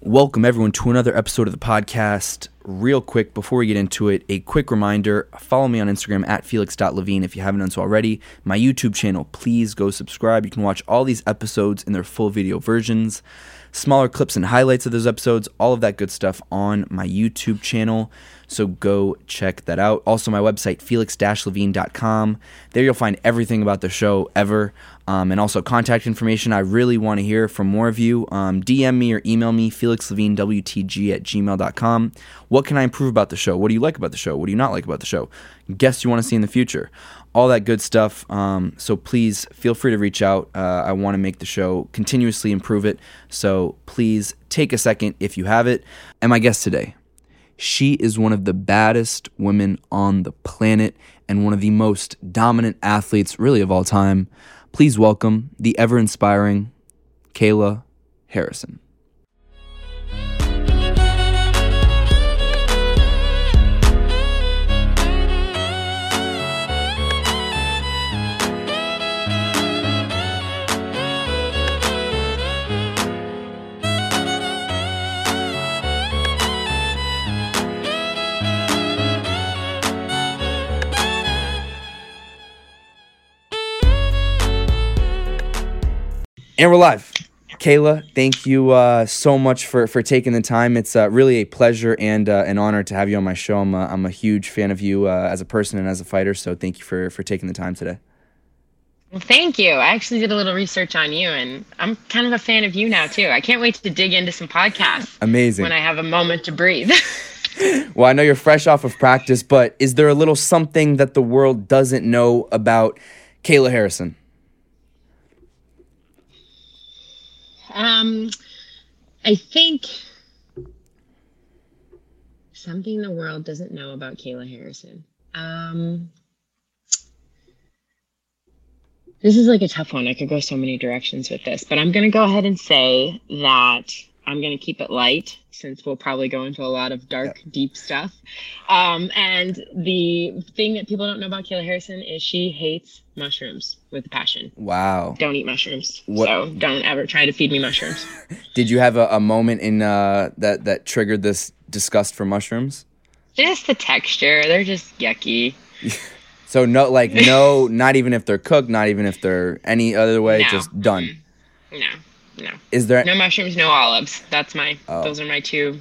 Welcome, everyone, to another episode of the podcast. Real quick, before we get into it, a quick reminder follow me on Instagram at felix.levine if you haven't done so already. My YouTube channel, please go subscribe. You can watch all these episodes in their full video versions, smaller clips and highlights of those episodes, all of that good stuff on my YouTube channel. So go check that out. Also, my website, felix-levine.com. There you'll find everything about the show ever. Um, and also contact information. I really want to hear from more of you. Um, DM me or email me, felixlevinewtg at gmail.com. What can I improve about the show? What do you like about the show? What do you not like about the show? Guests you want to see in the future? All that good stuff. Um, so please feel free to reach out. Uh, I want to make the show continuously improve it. So please take a second if you have it. And my guest today, she is one of the baddest women on the planet and one of the most dominant athletes, really, of all time. Please welcome the ever inspiring Kayla Harrison. And we're live. Kayla, thank you uh, so much for, for taking the time. It's uh, really a pleasure and uh, an honor to have you on my show. I'm a, I'm a huge fan of you uh, as a person and as a fighter, so thank you for, for taking the time today. Well, thank you. I actually did a little research on you, and I'm kind of a fan of you now, too. I can't wait to dig into some podcasts. Amazing. When I have a moment to breathe. well, I know you're fresh off of practice, but is there a little something that the world doesn't know about Kayla Harrison? Um, I think something the world doesn't know about Kayla Harrison. Um, this is like a tough one. I could go so many directions with this, but I'm going to go ahead and say that I'm going to keep it light since we'll probably go into a lot of dark, deep stuff. Um, and the thing that people don't know about Kayla Harrison is she hates mushrooms with passion. Wow. Don't eat mushrooms. What? So don't ever try to feed me mushrooms. Did you have a, a moment in uh, that that triggered this disgust for mushrooms? Just the texture. They're just yucky. so no, like no, not even if they're cooked, not even if they're any other way, no. just done. No. No. Is there no mushrooms, no olives? That's my. Oh. Those are my two.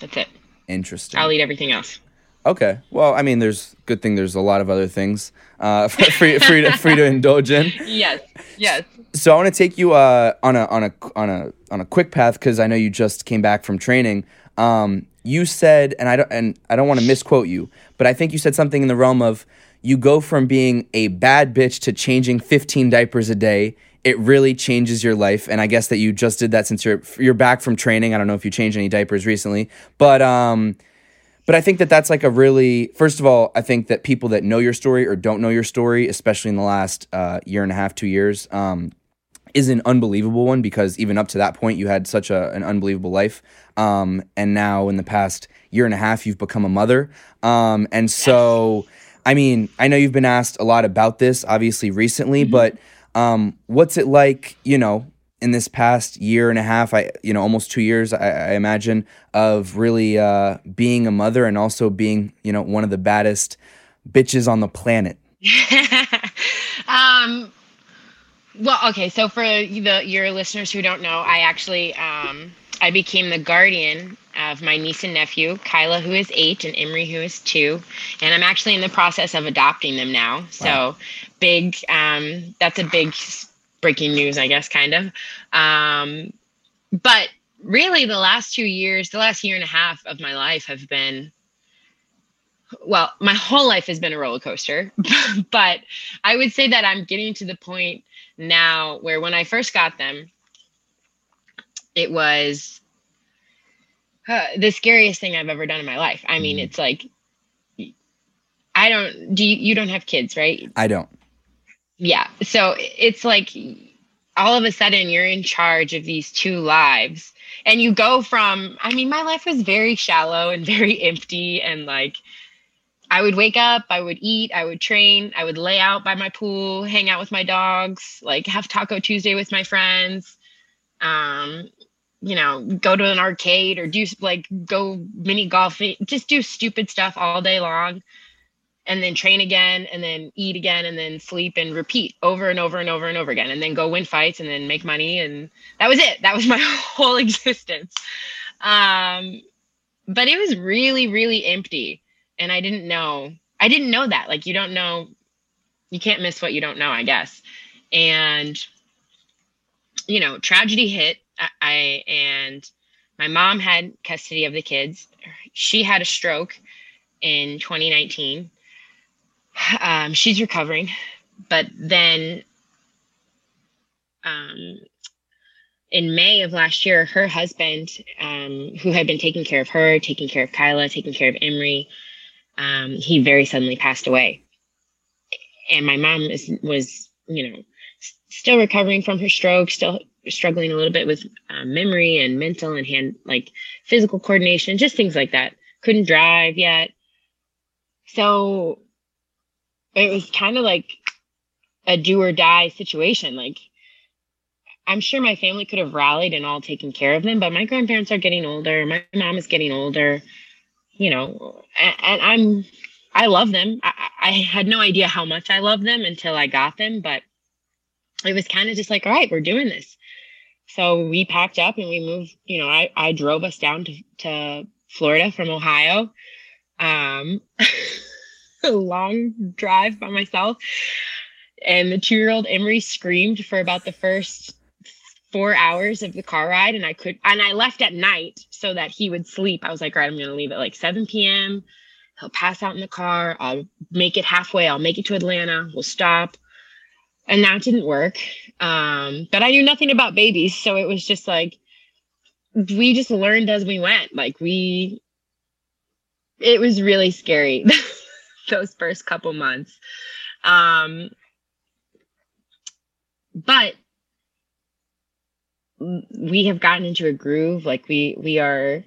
That's it. Interesting. I'll eat everything else. Okay. Well, I mean, there's good thing. There's a lot of other things uh, free, free, to, free to indulge in. Yes. Yes. So I want to take you uh, on a on a on a on a quick path because I know you just came back from training. Um, you said, and I don't and I don't want to misquote you, but I think you said something in the realm of you go from being a bad bitch to changing 15 diapers a day it really changes your life. And I guess that you just did that since you're you're back from training. I don't know if you changed any diapers recently, but um, but I think that that's like a really first of all, I think that people that know your story or don't know your story, especially in the last uh, year and a half, two years, um, is an unbelievable one because even up to that point, you had such a, an unbelievable life. Um, and now in the past year and a half, you've become a mother. Um, and so, I mean, I know you've been asked a lot about this, obviously recently, mm-hmm. but um, what's it like, you know, in this past year and a half, I you know almost two years, I, I imagine, of really uh, being a mother and also being you know one of the baddest bitches on the planet. um, well, okay, so for the your listeners who don't know, I actually um, I became the guardian of my niece and nephew, Kyla, who is eight, and Emery, who is two. And I'm actually in the process of adopting them now. So big, um, that's a big breaking news, I guess, kind of. Um, but really, the last two years, the last year and a half of my life have been well, my whole life has been a roller coaster, but I would say that I'm getting to the point now where when I first got them, it was uh, the scariest thing I've ever done in my life. I mean, mm. it's like I don't do you, you don't have kids, right? I don't. Yeah. So it's like all of a sudden you're in charge of these two lives and you go from I mean, my life was very shallow and very empty and like I would wake up, I would eat, I would train, I would lay out by my pool, hang out with my dogs, like have Taco Tuesday with my friends. Um, you know, go to an arcade or do like go mini golfing, just do stupid stuff all day long and then train again and then eat again and then sleep and repeat over and over and over and over again and then go win fights and then make money and that was it. That was my whole existence. Um but it was really really empty and i didn't know i didn't know that. Like you don't know you can't miss what you don't know i guess. And you know tragedy hit i and my mom had custody of the kids she had a stroke in 2019 um, she's recovering, but then um, in May of last year, her husband, um, who had been taking care of her, taking care of Kyla, taking care of Emery, um, he very suddenly passed away. And my mom is, was, you know, still recovering from her stroke, still struggling a little bit with uh, memory and mental and hand, like physical coordination, just things like that. Couldn't drive yet. So it was kind of like a do or die situation. Like, I'm sure my family could have rallied and all taken care of them, but my grandparents are getting older. My mom is getting older, you know, and, and I'm, I love them. I, I had no idea how much I love them until I got them, but it was kind of just like, all right, we're doing this. So we packed up and we moved, you know, I, I drove us down to, to Florida from Ohio. Um, a long drive by myself. And the two year old Emery screamed for about the first four hours of the car ride. And I could, and I left at night so that he would sleep. I was like, all right, I'm going to leave at like 7 p.m. He'll pass out in the car. I'll make it halfway. I'll make it to Atlanta. We'll stop. And that didn't work. Um, but I knew nothing about babies. So it was just like, we just learned as we went. Like we, it was really scary. those first couple months. Um, but we have gotten into a groove. Like we we are.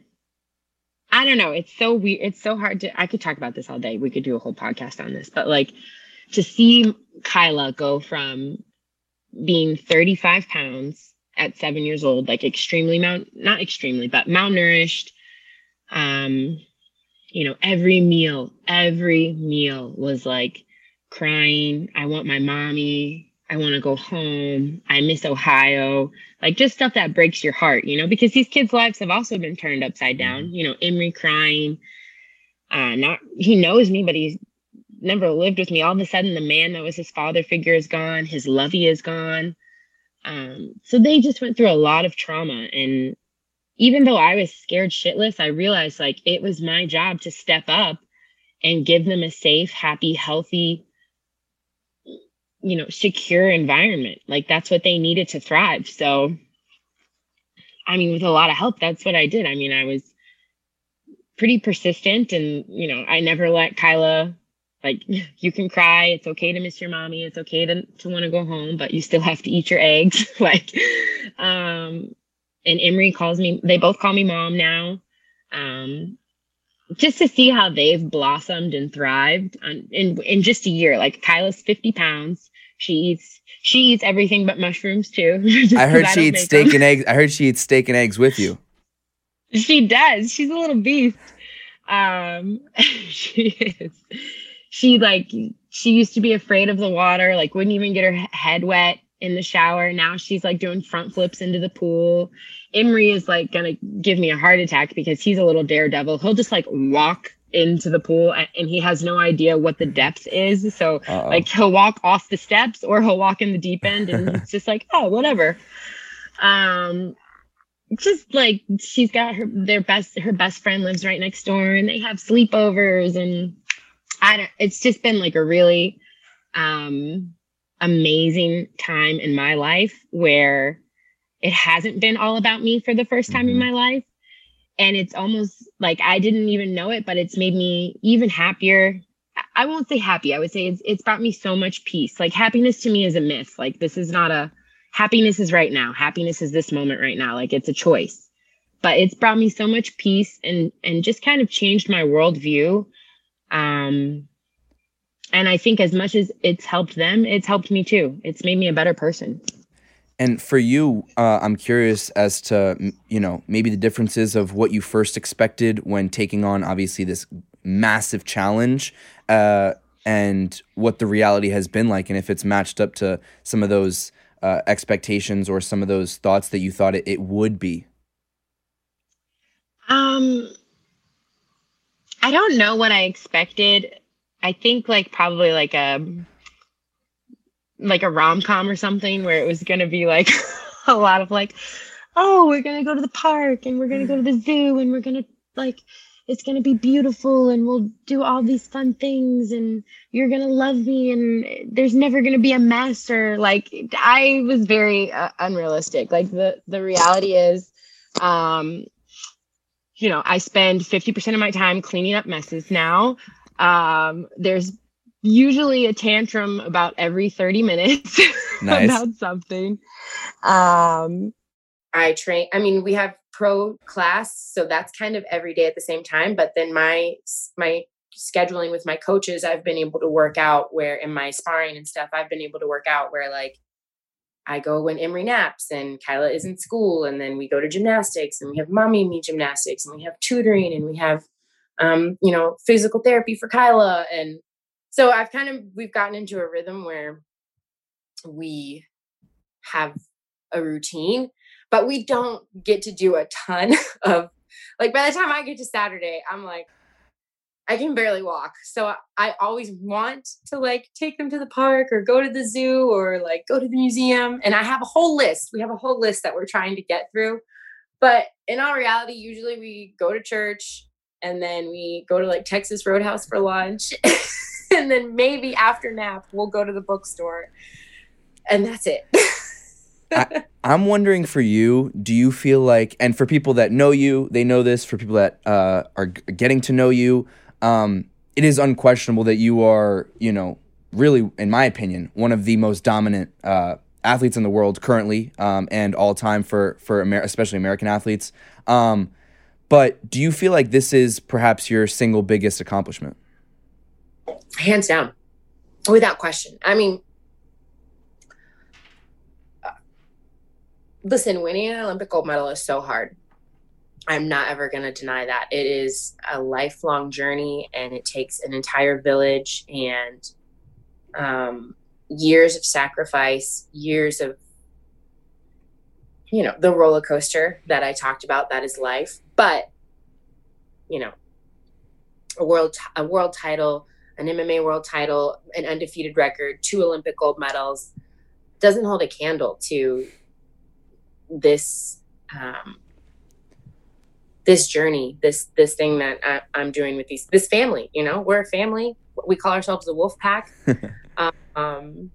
I don't know. It's so weird. It's so hard to. I could talk about this all day. We could do a whole podcast on this. But like to see Kyla go from being 35 pounds at seven years old, like extremely mount, not extremely, but malnourished, um, you know, every meal, every meal was like crying. I want my mommy. I want to go home. I miss Ohio. Like just stuff that breaks your heart, you know, because these kids' lives have also been turned upside down. Mm-hmm. You know, Emery crying. Uh, not he knows me, but he's never lived with me. All of a sudden, the man that was his father figure is gone. His lovey is gone. Um, so they just went through a lot of trauma, and even though I was scared shitless, I realized like it was my job to step up and give them a safe, happy, healthy, you know, secure environment. Like that's what they needed to thrive. So, I mean, with a lot of help, that's what I did. I mean, I was pretty persistent and, you know, I never let Kyla like you can cry it's okay to miss your mommy it's okay to, to want to go home but you still have to eat your eggs like um and Emery calls me, they both call me mom now. Um, just to see how they've blossomed and thrived on, in in just a year. Like Kyla's 50 pounds. She eats she eats everything but mushrooms too. I heard I she eats steak them. and eggs. I heard she eats steak and eggs with you. She does. She's a little beast. Um she is. She like she used to be afraid of the water, like wouldn't even get her head wet in the shower. Now she's like doing front flips into the pool. Emery is like gonna give me a heart attack because he's a little daredevil. He'll just like walk into the pool and he has no idea what the depth is. So Uh-oh. like he'll walk off the steps or he'll walk in the deep end and it's just like, oh, whatever. Um just like she's got her their best her best friend lives right next door and they have sleepovers and I don't it's just been like a really um amazing time in my life where it hasn't been all about me for the first time mm-hmm. in my life. And it's almost like I didn't even know it, but it's made me even happier. I won't say happy. I would say it's it's brought me so much peace. Like happiness to me is a myth. Like this is not a happiness is right now. Happiness is this moment right now. Like it's a choice. But it's brought me so much peace and and just kind of changed my worldview. Um and I think as much as it's helped them, it's helped me too. It's made me a better person. And for you, uh, I'm curious as to you know maybe the differences of what you first expected when taking on obviously this massive challenge, uh, and what the reality has been like, and if it's matched up to some of those uh, expectations or some of those thoughts that you thought it, it would be. Um, I don't know what I expected. I think like probably like a like a rom com or something where it was gonna be like a lot of like, oh, we're gonna go to the park and we're gonna go to the zoo and we're gonna like it's gonna be beautiful and we'll do all these fun things and you're gonna love me and there's never gonna be a mess or like I was very uh, unrealistic. Like the the reality is, um, you know, I spend 50% of my time cleaning up messes now. Um, there's usually a tantrum about every 30 minutes nice. about something. Um, I train, I mean, we have pro class, so that's kind of every day at the same time. But then my, my, scheduling with my coaches i've been able to work out where in my sparring and stuff i've been able to work out where like I go when Emery naps and Kyla is in school, and then we go to gymnastics and we have mommy and me gymnastics and we have tutoring and we have, um, you know, physical therapy for Kyla. And so I've kind of, we've gotten into a rhythm where we have a routine, but we don't get to do a ton of, like, by the time I get to Saturday, I'm like, I can barely walk. So I always want to like take them to the park or go to the zoo or like go to the museum. And I have a whole list. We have a whole list that we're trying to get through. But in all reality, usually we go to church and then we go to like Texas Roadhouse for lunch. and then maybe after nap, we'll go to the bookstore. And that's it. I, am wondering for you, do you feel like, and for people that know you, they know this, for people that uh, are getting to know you, um, it is unquestionable that you are, you know, really, in my opinion, one of the most dominant uh, athletes in the world currently um, and all time for for Amer- especially American athletes. Um, but do you feel like this is perhaps your single biggest accomplishment? Hands down, without question. I mean, uh, listen, winning an Olympic gold medal is so hard. I'm not ever going to deny that. It is a lifelong journey and it takes an entire village and um, years of sacrifice, years of, you know, the roller coaster that I talked about. That is life. But, you know, a world, a world title, an MMA world title, an undefeated record, two Olympic gold medals doesn't hold a candle to this um, this journey, this this thing that I, am doing with these this family. You know, we're a family. We call ourselves the Wolf Pack. um,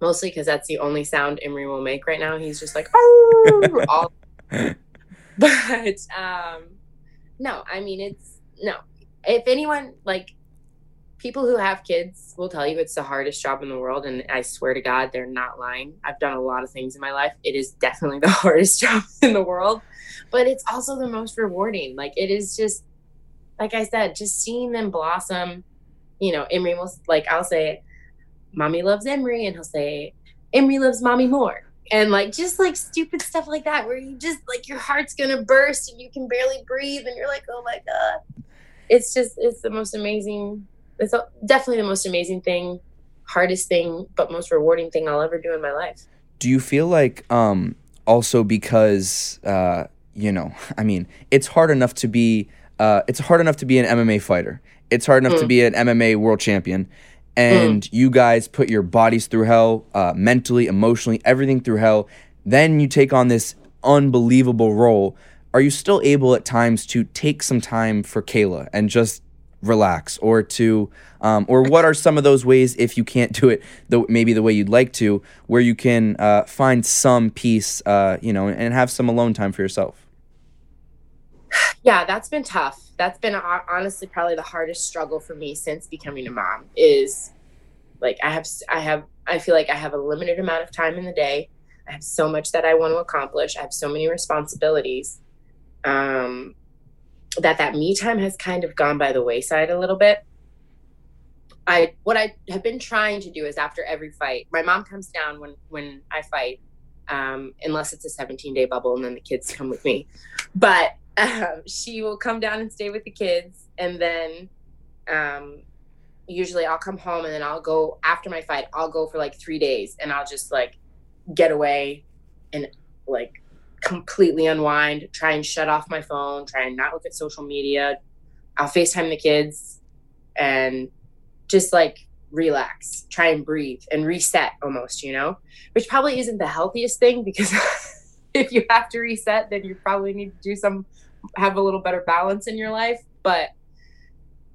mostly because that's the only sound Emery will make right now. He's just like, oh, all. but um, no, I mean it's no. If anyone like people who have kids will tell you it's the hardest job in the world and i swear to god they're not lying. I've done a lot of things in my life. It is definitely the hardest job in the world but it's also the most rewarding. Like it is just like i said just seeing them blossom you know emery will like i'll say mommy loves emery and he'll say emery loves mommy more. And like just like stupid stuff like that where you just like your heart's gonna burst and you can barely breathe and you're like oh my god. It's just it's the most amazing it's definitely the most amazing thing, hardest thing, but most rewarding thing I'll ever do in my life. Do you feel like um, also because uh, you know, I mean, it's hard enough to be uh, it's hard enough to be an MMA fighter. It's hard enough mm. to be an MMA world champion. And mm. you guys put your bodies through hell, uh, mentally, emotionally, everything through hell. Then you take on this unbelievable role. Are you still able at times to take some time for Kayla and just relax or to um, or what are some of those ways if you can't do it the maybe the way you'd like to where you can uh, find some peace uh, you know and have some alone time for yourself? Yeah that's been tough. That's been honestly probably the hardest struggle for me since becoming a mom is like i have i have i feel like i have a limited amount of time in the day. I have so much that i want to accomplish. I have so many responsibilities. Um that that me time has kind of gone by the wayside a little bit. I what I have been trying to do is after every fight, my mom comes down when when I fight um, unless it's a 17 day bubble and then the kids come with me. But um, she will come down and stay with the kids. And then um, usually I'll come home and then I'll go after my fight, I'll go for like three days and I'll just like get away and like completely unwind, try and shut off my phone, try and not look at social media. I'll FaceTime the kids and just like relax, try and breathe and reset almost, you know, which probably isn't the healthiest thing because if you have to reset, then you probably need to do some, have a little better balance in your life. But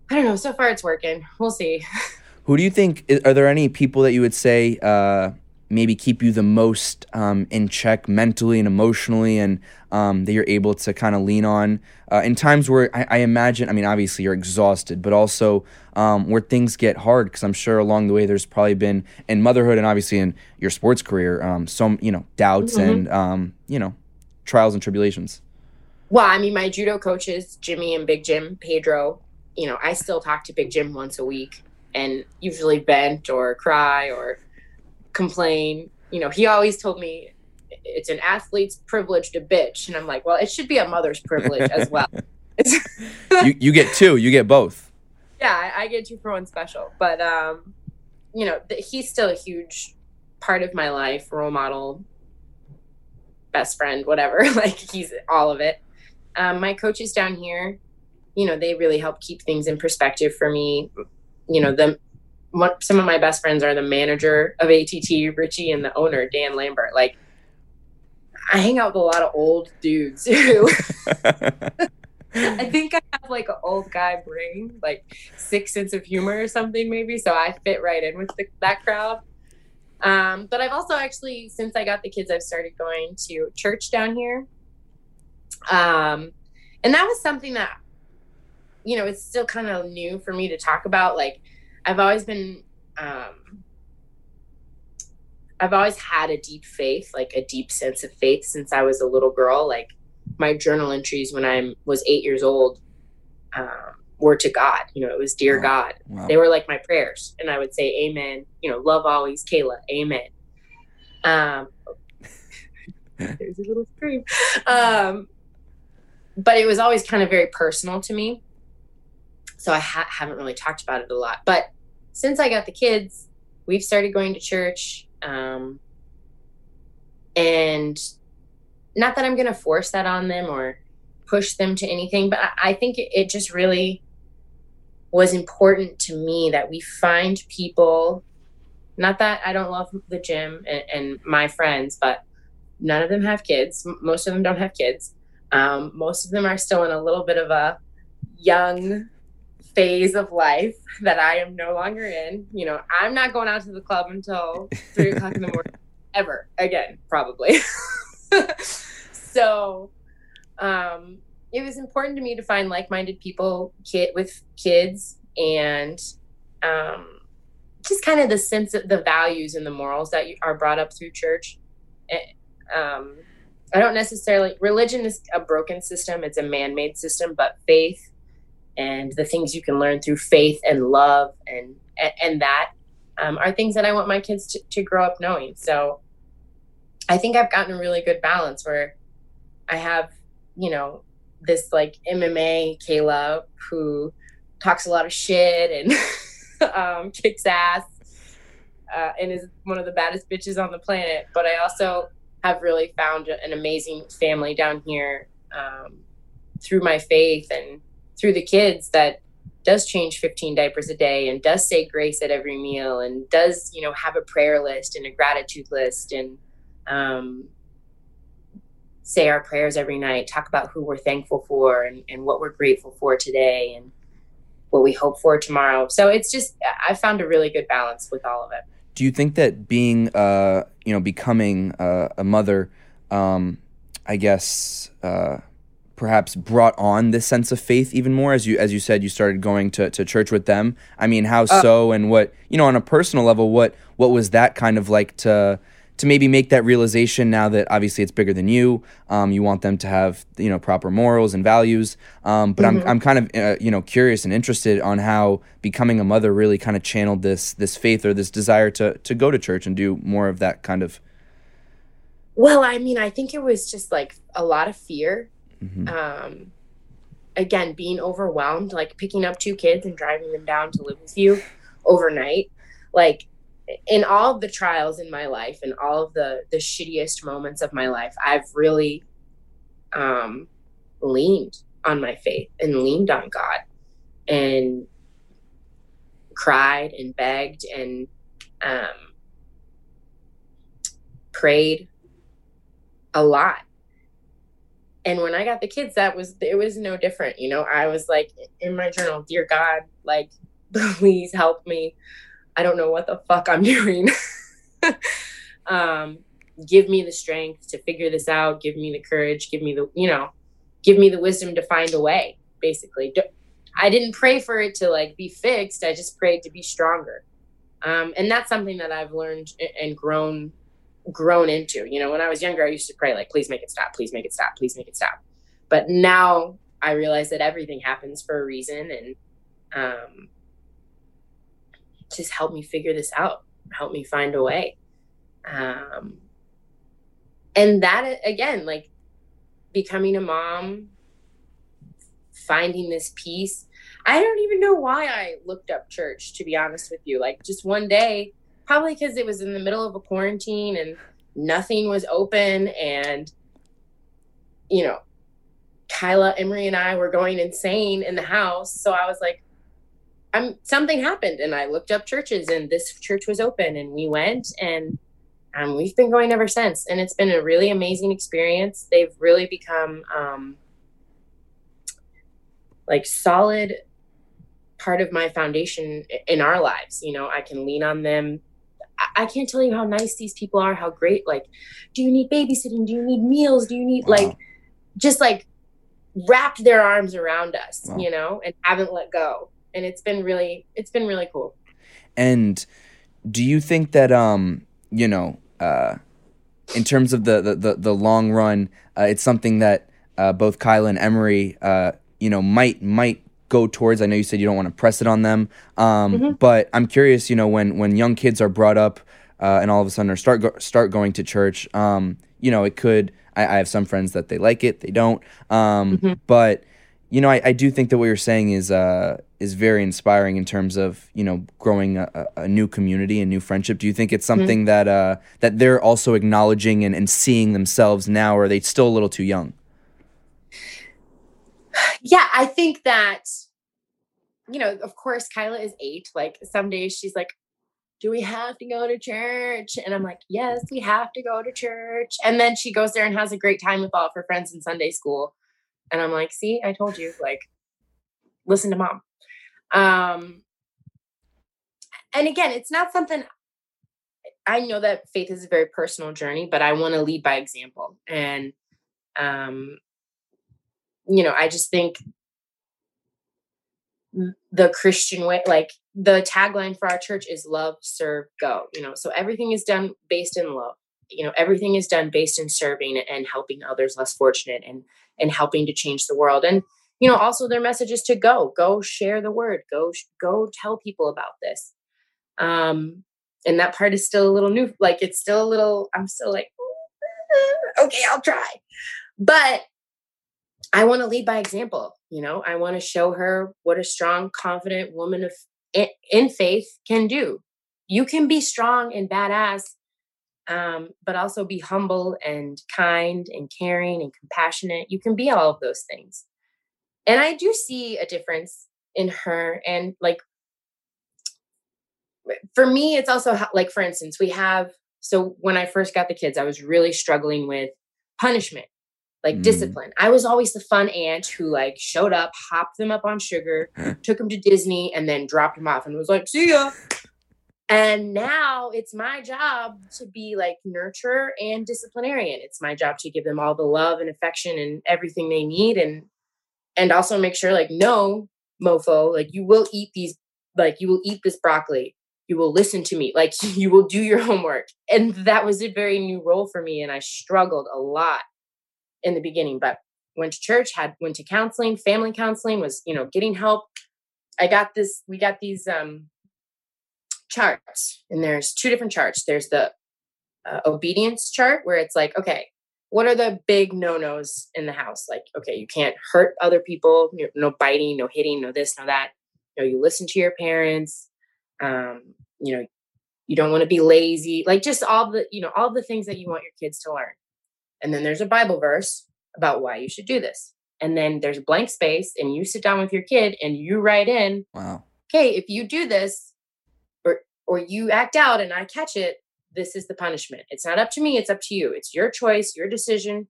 I don't know. So far, it's working. We'll see. Who do you think? Are there any people that you would say uh, maybe keep you the most um, in check mentally and emotionally, and um, that you're able to kind of lean on uh, in times where I, I, imagine, I mean, obviously you're exhausted, but also um, where things get hard? Because I'm sure along the way there's probably been in motherhood and obviously in your sports career um, some you know doubts mm-hmm. and um, you know trials and tribulations. Well, I mean, my judo coaches, Jimmy and Big Jim, Pedro, you know, I still talk to Big Jim once a week and usually vent or cry or complain. You know, he always told me it's an athlete's privilege to bitch. And I'm like, well, it should be a mother's privilege as well. you, you get two, you get both. Yeah, I, I get two for one special. But, um, you know, th- he's still a huge part of my life, role model, best friend, whatever. like, he's all of it. Um, my coaches down here, you know, they really help keep things in perspective for me. You know, the some of my best friends are the manager of ATT, Richie, and the owner, Dan Lambert. Like, I hang out with a lot of old dudes who I think I have like an old guy brain, like sick sense of humor or something, maybe. So I fit right in with the, that crowd. Um, but I've also actually, since I got the kids, I've started going to church down here. Um, and that was something that you know, it's still kind of new for me to talk about. Like, I've always been, um, I've always had a deep faith, like a deep sense of faith since I was a little girl. Like, my journal entries when I was eight years old um, were to God. You know, it was dear wow. God. Wow. They were like my prayers, and I would say Amen. You know, love always, Kayla. Amen. Um, there's a little scream. Um, but it was always kind of very personal to me so I ha- haven't really talked about it a lot. But since I got the kids, we've started going to church. Um, and not that I'm going to force that on them or push them to anything, but I, I think it, it just really was important to me that we find people. Not that I don't love the gym and, and my friends, but none of them have kids. Most of them don't have kids. Um, most of them are still in a little bit of a young phase of life that I am no longer in. You know, I'm not going out to the club until three o'clock in the morning ever again, probably. so, um, it was important to me to find like-minded people kid with kids and um, just kind of the sense of the values and the morals that are brought up through church. Eh, um, I don't necessarily religion is a broken system; it's a man-made system, but faith and the things you can learn through faith and love and and that um, are things that I want my kids to, to grow up knowing. So I think I've gotten a really good balance where I have, you know, this like MMA Kayla who talks a lot of shit and um, kicks ass uh, and is one of the baddest bitches on the planet. But I also have really found an amazing family down here um, through my faith and through the kids that does change 15 diapers a day and does say grace at every meal and does you know have a prayer list and a gratitude list and um, say our prayers every night talk about who we're thankful for and, and what we're grateful for today and what we hope for tomorrow. So it's just i found a really good balance with all of it. Do you think that being uh you know becoming uh, a mother um i guess uh perhaps brought on this sense of faith even more as you as you said you started going to, to church with them i mean how uh, so and what you know on a personal level what what was that kind of like to to maybe make that realization now that obviously it's bigger than you um, you want them to have you know proper morals and values um, but mm-hmm. I'm, I'm kind of uh, you know curious and interested on how becoming a mother really kind of channeled this this faith or this desire to to go to church and do more of that kind of Well, I mean, I think it was just like a lot of fear. Mhm. Um, again, being overwhelmed, like picking up two kids and driving them down to live with you overnight. Like in all the trials in my life and all of the the shittiest moments of my life, I've really um, leaned on my faith and leaned on God and cried and begged and um, prayed a lot. And when I got the kids, that was it was no different. You know, I was like in my journal, dear God, like please help me. I don't know what the fuck I'm doing. um, give me the strength to figure this out. Give me the courage. Give me the, you know, give me the wisdom to find a way. Basically, i didn't pray for it to like be fixed. I just prayed to be stronger. Um, and that's something that I've learned and grown grown into. You know, when I was younger, I used to pray like, "Please make it stop. Please make it stop. Please make it stop." But now I realize that everything happens for a reason, and um, just help me figure this out. Help me find a way. Um, and that again, like becoming a mom, finding this peace. I don't even know why I looked up church, to be honest with you. Like just one day, probably because it was in the middle of a quarantine and nothing was open, and you know, Kyla, Emery, and I were going insane in the house. So I was like, I'm something happened, and I looked up churches, and this church was open, and we went, and um, we've been going ever since, and it's been a really amazing experience. They've really become um, like solid part of my foundation in our lives. You know, I can lean on them. I, can't tell you how nice these people are, how great. Like, do you need babysitting? Do you need meals? Do you need Wow. like, just like wrapped their arms around us, Wow. you know, and haven't let go. And it's been really, it's been really cool. And do you think that um you know uh in terms of the the the, the long run uh, it's something that uh, both Kyla and Emery uh you know might might go towards I know you said you don't want to press it on them um Mhm. but I'm curious you know when when young kids are brought up uh, and all of a sudden start go- start going to church um you know it could I, I have some friends that they like it they don't um Mhm. but you know I, I do think that what you're saying is uh is very inspiring in terms of you know growing a, a new community and new friendship do you think it's something that uh that they're also acknowledging and, and seeing themselves now or are they still a little too young yeah, I think that, you know, of course, Kyla is eight. Like some days she's like, do we have to go to church? And I'm like, yes, we have to go to church. And then she goes there and has a great time with all of her friends in Sunday school. And I'm like, see, I told you, like, listen to mom. Um, and again, it's not something I know that faith is a very personal journey, but I want to lead by example. And, um, you know, I just think the Christian way, like the tagline for our church is love, serve, go. You know, so everything is done based in love. You know, everything is done based in serving and helping others less fortunate and and helping to change the world. And you know, also their message is to go, go share the word, go go tell people about this. Um, and that part is still a little new. Like it's still a little. I'm still like, okay, I'll try, but I want to lead by example. You know, I want to show her what a strong, confident woman of in, faith can do. You can be strong and badass, um, but also be humble and kind and caring and compassionate. You can be all of those things. And I do see a difference in her. And like, for me, it's also like, for instance, we have, so when I first got the kids, I was really struggling with punishment like Mm. discipline. I was always the fun aunt who like showed up, hopped them up on sugar, took them to Disney, and then dropped them off and was like, "See ya." And now it's my job to be like nurturer and disciplinarian. It's my job to give them all the love and affection and everything they need, and and also make sure like, no, mofo, like you will eat these, like you will eat this broccoli. You will listen to me, like you will do your homework. And that was a very new role for me, and I struggled a lot in the beginning, but went to church, had went to counseling, family counseling, was, you know, getting help. I got this, we got these um charts, and there's two different charts. There's the uh, obedience chart where it's like, okay, what are the big no nos in the house? Like, okay, you can't hurt other people, no biting, no hitting, no this, no that. You know, you listen to your parents. Um, you know, you don't want to be lazy, like just all the, you know, all the things that you want your kids to learn. And then there's a Bible verse about why you should do this. And then there's a blank space, and you sit down with your kid and you write in, Wow. okay, if you do this or or you act out and I catch it, this is the punishment. It's not up to me, it's up to you. It's your choice, your decision,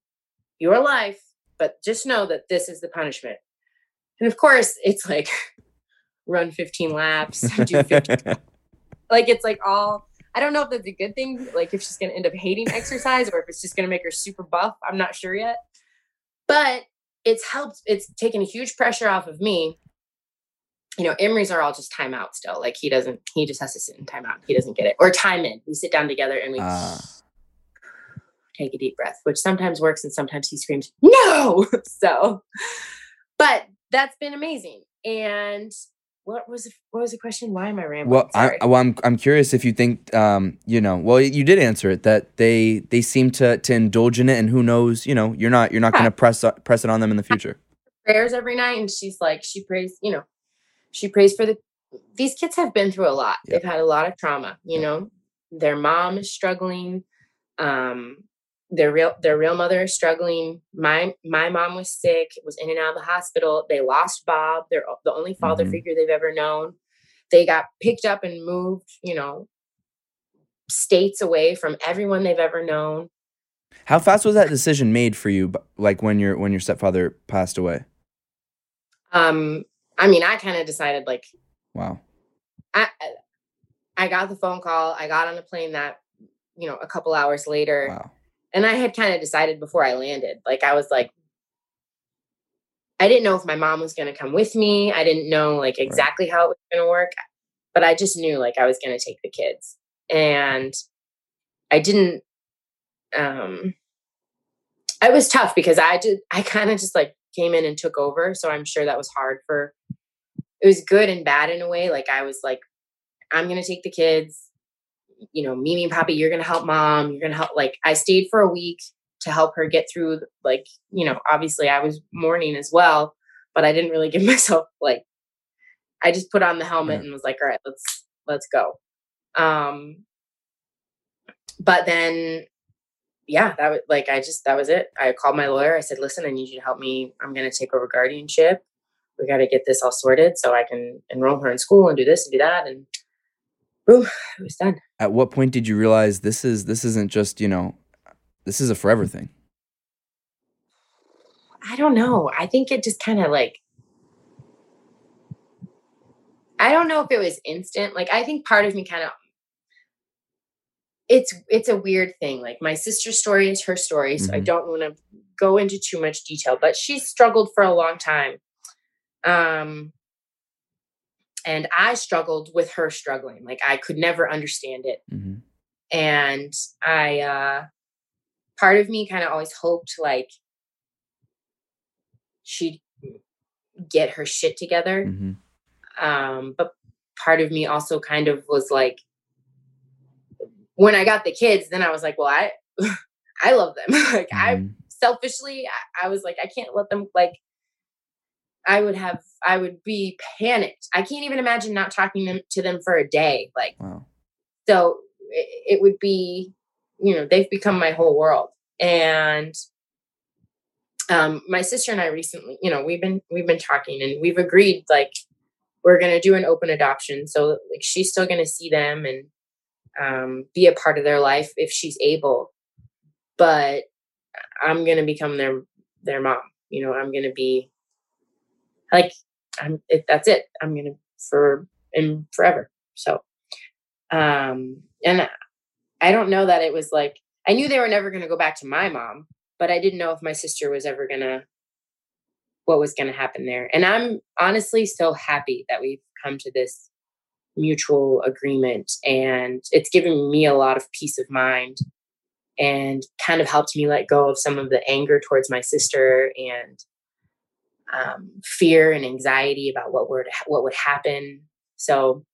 your life, but just know that this is the punishment. And of course, it's like run 15 laps, do 15 like it's like all I don't know if that's a good thing, like if she's gonna end up hating exercise or if it's just gonna make her super buff. I'm not sure yet. But it's helped, it's taken a huge pressure off of me. You know, Emery's are all just timeout still. Like he doesn't, he just has to sit in timeout. He doesn't get it. Or time in. We sit down together and we Ah. take a deep breath, which sometimes works and sometimes he screams, no. so, but that's been amazing. And what was the, what was the question? Why am I rambling? Well, I, well, I'm I'm curious if you think, um, you know, well, you did answer it that they they seem to to indulge in it, and who knows, you know, you're not you're not going to press press it on them in the future. prayers every night and she's like she prays you know she prays for the these kids have been through a lot Yep. they've had a lot of trauma you know their mom is struggling um their real their real mother is struggling my my mom was sick was in and out of the hospital they lost bob they're the only father Mhm. figure they've ever known they got picked up and moved you know states away from everyone they've ever known How fast was that decision made for you? Like when your when your stepfather passed away? um i mean i kind of decided like Wow. I I got the phone call. I got on the plane that you know a couple hours later, Wow. And I had kind of decided before I landed. Like I was like, I didn't know if my mom was going to come with me. I didn't know like exactly how it was going to work, but I just knew like I was going to take the kids, and I didn't. Um, it was tough because I did. I kind of just like came in and took over, so I'm sure that was hard for. It was good and bad in a way. Like I was like, I'm gonna take the kids. You know, Mimi and Poppy, you're gonna help mom. You're gonna help. Like I stayed for a week to help her get through. Like you know, obviously I was mourning as well, but I didn't really give myself like. I just put on the helmet and was like, all right, let's let's go. Um, but then yeah, that was like I just that was it. I called my lawyer. I said, "Listen, I need you to help me. I'm going to take over guardianship. We got to get this all sorted so I can enroll her in school and do this and do that." And boom, it was done. At what point did you realize this is this isn't just you know, this is a forever thing? I don't know. I think it just kind of like I don't know if it was instant. Like I think part of me kind of it's it's a weird thing. Like my sister's story is her story, so I Mhm. don't want to go into too much detail, but she's struggled for a long time. Um and I struggled with her struggling. Like I could never understand it. hmm And I uh part of me kind of always hoped like she'd get her shit together hmm um but part of me also kind of was like when i got the kids then i was like well i i love them like i Mhm. selfishly I, I was like i can't let them like i would have i would be panicked. I can't even imagine not talking them, to them for a day like Wow. so it, it would be you know they've become my whole world. And um my sister and i recently you know we've been we've been talking and we've agreed like we're going to do an open adoption. So like she's still going to see them and um be a part of their life if she's able. But i'm going to become their their mom you know i'm going to be like i'm it, that's it. I'm to for in forever. So um and i don't know that it was like i knew they were never to go back to my mom but i didn't know if my sister was ever to what was to happen there. And i'm honestly so happy that we've come to this mutual agreement and it's given me a lot of peace of mind and kind of helped me let go of some of the anger towards my sister and um, fear and anxiety about what would what would happen so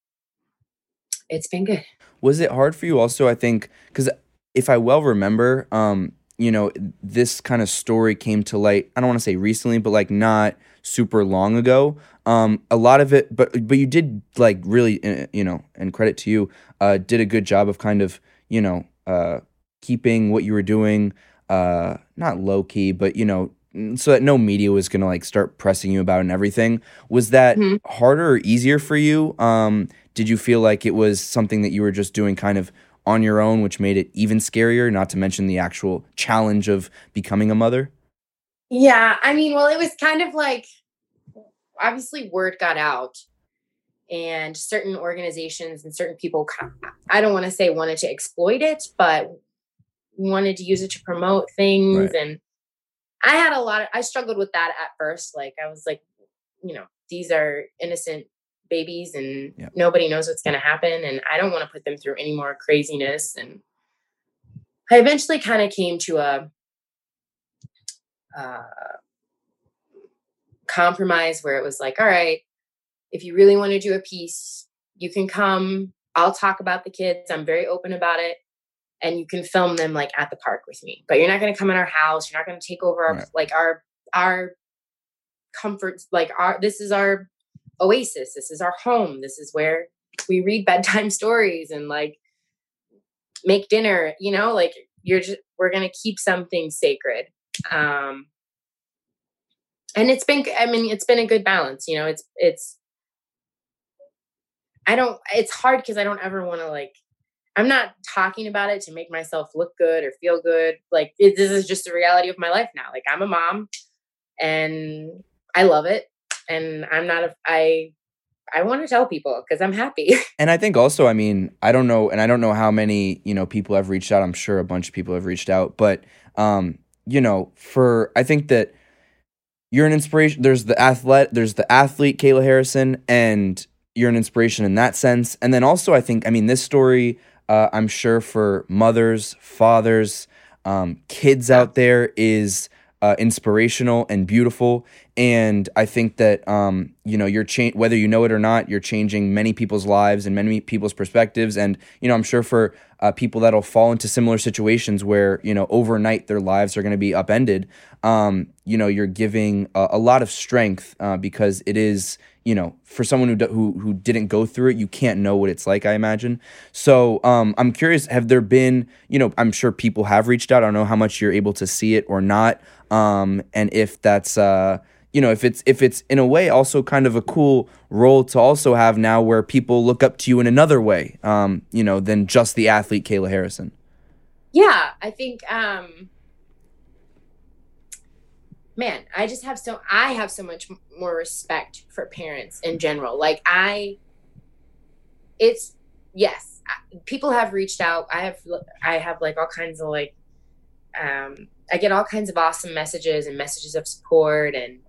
it's been good Was it hard for you also? I think because if I well remember, um, you know, this kind of story came to light. I don't want to say recently, but like not super long ago. Um, a lot of it, but but you did like really, uh, you know, and credit to you, uh, did a good job of kind of, you know, uh, keeping what you were doing, uh, not low key, but you know, so that no media was gonna like start pressing you about and everything. Was that mm-hmm. harder or easier for you? Um, did you feel like it was something that you were just doing kind of on your own, which made it even scarier? Not to mention the actual challenge of becoming a mother. Yeah, I mean, well, it was kind of like obviously word got out and certain organizations and certain people i don't want to say wanted to exploit it but wanted to use it to promote things right. and i had a lot of i struggled with that at first like i was like you know these are innocent babies and nobody knows what's going to happen and i don't want to put them through any more craziness and i eventually kind of came to a uh, compromise where it was like all right if you really want to do a piece you can come i'll talk about the kids i'm very open about it and you can film them like at the park with me. But you're not going to come in our house you're not going to take over our right. like our our comfort like our this is our oasis this is our home this is where we read bedtime stories and like make dinner you know? Like you're just we're going to keep something sacred um and it's been i mean it's been a good balance you know? It's it's i don't it's hard because i don't ever want to like i'm not talking about it to make myself look good or feel good like it, this is just the reality of my life now like i'm a mom and i love it and i'm not a i I want to tell people because I'm happy. and I think also, I mean, I don't know, and I don't know how many you know people have reached out. I'm sure a bunch of people have reached out, but um, you know, for I think that you're an inspiration. There's the athlete, there's the athlete, Kayla Harrison, and you're an inspiration in that sense. And then also, I think, I mean, this story, uh, I'm sure for mothers, fathers, um, kids out there is uh, inspirational and beautiful. And I think that um, you know you're cha- whether you know it or not, you're changing many people's lives and many people's perspectives. And you know, I'm sure for uh, people that'll fall into similar situations where you know overnight their lives are going to be upended. Um, you know, you're giving a, a lot of strength uh, because it is you know for someone who, who who didn't go through it, you can't know what it's like. I imagine. So um, I'm curious. Have there been you know I'm sure people have reached out. I don't know how much you're able to see it or not um, and if that's uh, you know if it's if it's in a way also kind of a cool role to also have now where people look up to you in another way um, you know than just the athlete kayla harrison yeah i think um man i just have so i have so much more respect for parents in general. Like i it's yes people have reached out. I have i have like all kinds of like um I get all kinds of awesome messages and messages of support. And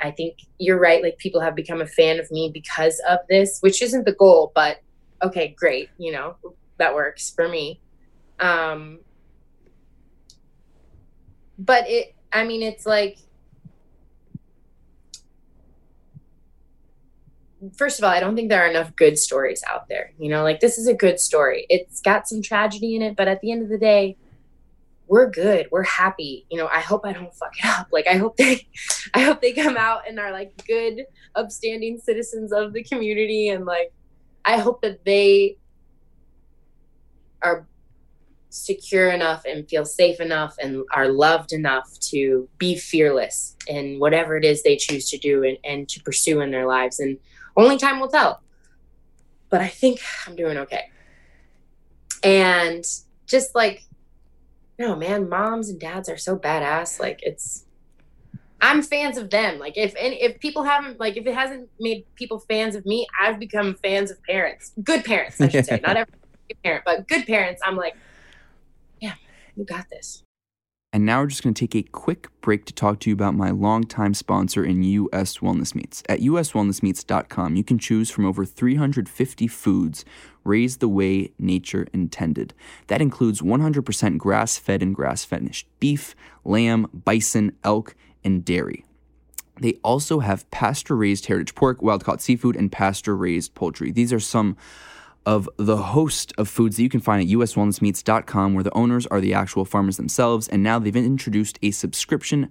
I think you're right like people have become a fan of me because of this which isn't the goal but okay great you know that works for me. Um but it I mean it's like first of all, I don't think there are enough good stories out there. You know, like this is a good story. It's got some tragedy in it, but at the end of the day, we're good we're happy you know i hope i don't fuck it up like i hope they i hope they come out and are like good upstanding citizens of the community and like i hope that they are secure enough and feel safe enough and are loved enough to be fearless in whatever it is they choose to do and, and to pursue in their lives and only time will tell. But i think i'm doing okay. And just like no man moms and dads are so badass. Like it's i'm fans of them. Like if any if people haven't like if it hasn't made people fans of me i've become fans of parents. Good parents i should say. Not every parent but good parents i'm like yeah you got this and now we're just going to take a quick break to talk to you about my longtime sponsor in US Wellness Meats. At uswellnessmeats.com, you can choose from over 350 foods raised the way nature intended. That includes 100% grass fed and grass finished beef, lamb, bison, elk, and dairy. They also have pasture raised heritage pork, wild caught seafood, and pasture raised poultry. These are some of the host of foods that you can find at uswellnessmeats.com, where the owners are the actual farmers themselves. And now they've introduced a subscription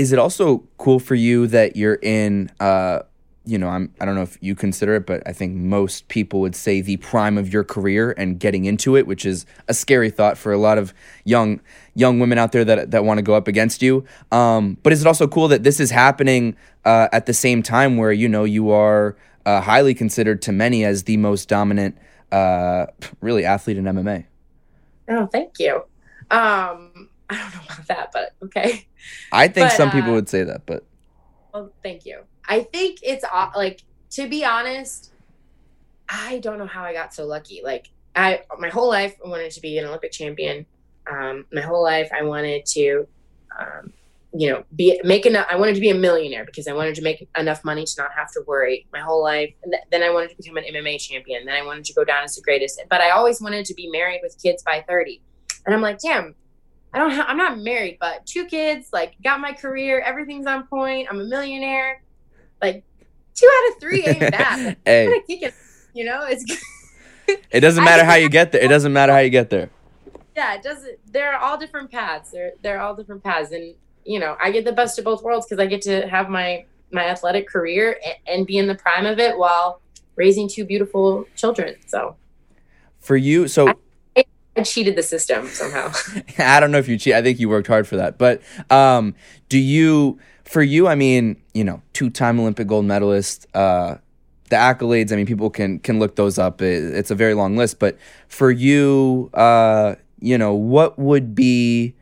Is it also cool for you that you're in uh you know, I'm I don't know if you consider it, but I think most people would say the prime of your career and getting into it, which is a scary thought for a lot of young young women out there that that want to go up against you. Um, but is it also cool that this is happening uh, at the same time where you know you are uh, highly considered to many as the most dominant, uh, really athlete in MMA? Oh, thank you. Um, I don't know about that, but okay. I think but, some people uh, would say that, but well, thank you. I think it's like to be honest, I don't know how I got so lucky. Like I, my whole life, I wanted to be an Olympic champion. Um, my whole life, I wanted to, um, you know, be make enough. I wanted to be a millionaire because I wanted to make enough money to not have to worry. My whole life, and th- then I wanted to become an MMA champion. Then I wanted to go down as the greatest. But I always wanted to be married with kids by thirty. And I'm like, damn, I don't have, I'm not married, but two kids, like got my career, everything's on point. I'm a millionaire. Like two out of three ain't bad. hey. you know, it's It doesn't matter how you get there. It doesn't matter how you get there. Yeah, it doesn't they're all different paths. They're they're all different paths. And you know, I get the best of both worlds because I get to have my my athletic career and, and be in the prime of it while raising two beautiful children. So for you, so I, I cheated the system somehow. I don't know if you cheat. I think you worked hard for that. But um, do you, for you, I mean, you know, two-time Olympic gold medalist, uh, the accolades. I mean, people can can look those up. It, it's a very long list. But for you, uh, you know, what would be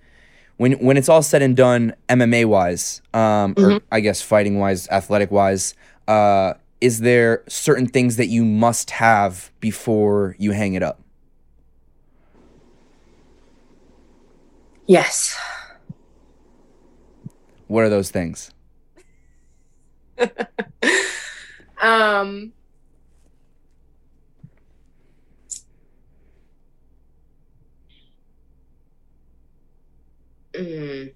when when it's all said and done, MMA wise, um, mm-hmm. or I guess fighting wise, athletic wise, uh, is there certain things that you must have before you hang it up? Yes. What are those things? um mm,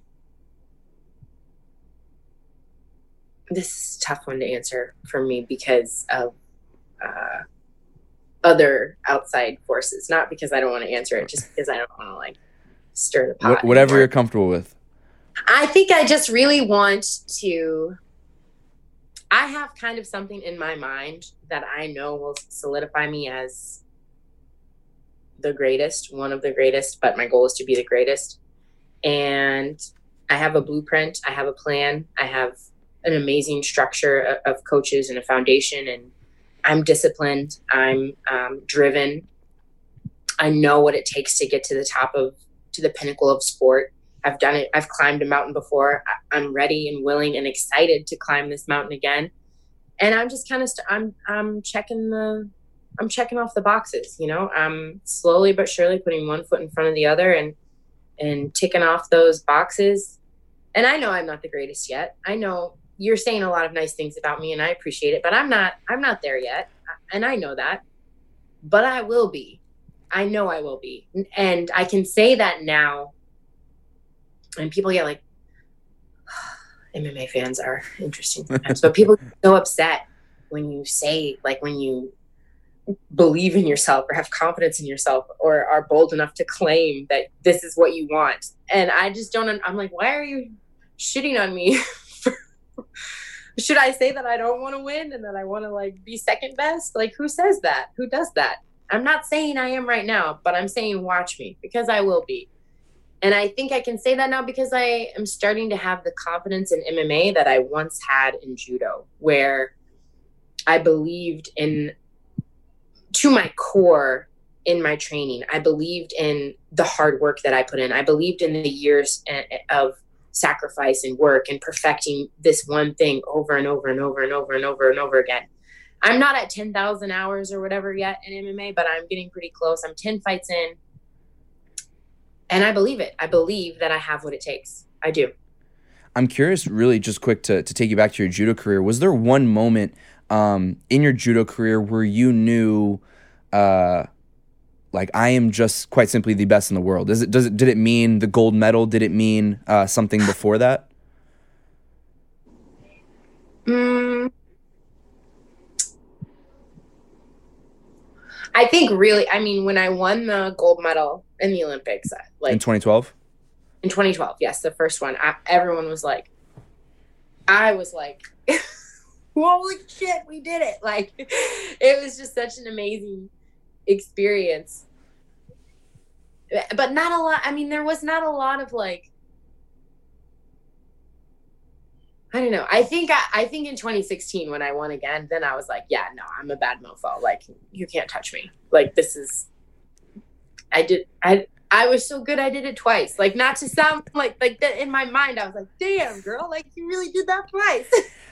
this is a tough one to answer for me because of uh, other outside forces not because i don't want to answer it just because i don't want to like stir the pot. whatever anymore. you're comfortable with. I think I just really want to. I have kind of something in my mind that I know will solidify me as the greatest, one of the greatest, but my goal is to be the greatest. And I have a blueprint, I have a plan, I have an amazing structure of coaches and a foundation, and I'm disciplined, I'm um, driven. I know what it takes to get to the top of to the pinnacle of sport. I've done it. I've climbed a mountain before. I'm ready and willing and excited to climb this mountain again. And I'm just kind of st- I'm I'm checking the I'm checking off the boxes, you know. I'm slowly but surely putting one foot in front of the other and and ticking off those boxes. And I know I'm not the greatest yet. I know you're saying a lot of nice things about me and I appreciate it, but I'm not I'm not there yet. And I know that. But I will be. I know I will be. And I can say that now. And people get like, MMA fans are interesting sometimes, but people get so upset when you say, like, when you believe in yourself or have confidence in yourself or are bold enough to claim that this is what you want. And I just don't, I'm like, why are you shitting on me? Should I say that I don't want to win and that I want to like be second best? Like, who says that? Who does that? I'm not saying I am right now, but I'm saying watch me because I will be. And I think I can say that now because I am starting to have the confidence in MMA that I once had in judo, where I believed in, to my core, in my training. I believed in the hard work that I put in. I believed in the years eh, eh, of sacrifice and work and perfecting this one thing over and over and over and over and over and over and over again. I'm not at 10,000 hours or whatever yet in MMA, but I'm getting pretty close. I'm 10 fights in. And I believe it. I believe that I have what it takes. I do. I'm curious, really, just quick to, to take you back to your judo career. Was there one moment um, in your judo career where you knew, uh, like, I am just quite simply the best in the world? Does it, does it, did it mean the gold medal? Did it mean uh, something before that? Mm, I think really, I mean, when I won the gold medal in the Olympics, like in 2012? In 2012, yes, the first one, I, everyone was like, I was like, holy shit, we did it. Like, it was just such an amazing experience. But not a lot, I mean, there was not a lot of like, I don't know. I think I, I, think in 2016 when I won again, then I was like, yeah, no, I'm a bad mofo. Like you can't touch me. Like this is I did I I was so good I did it twice. Like not to sound like like that in my mind I was like, damn girl, like you really did that twice.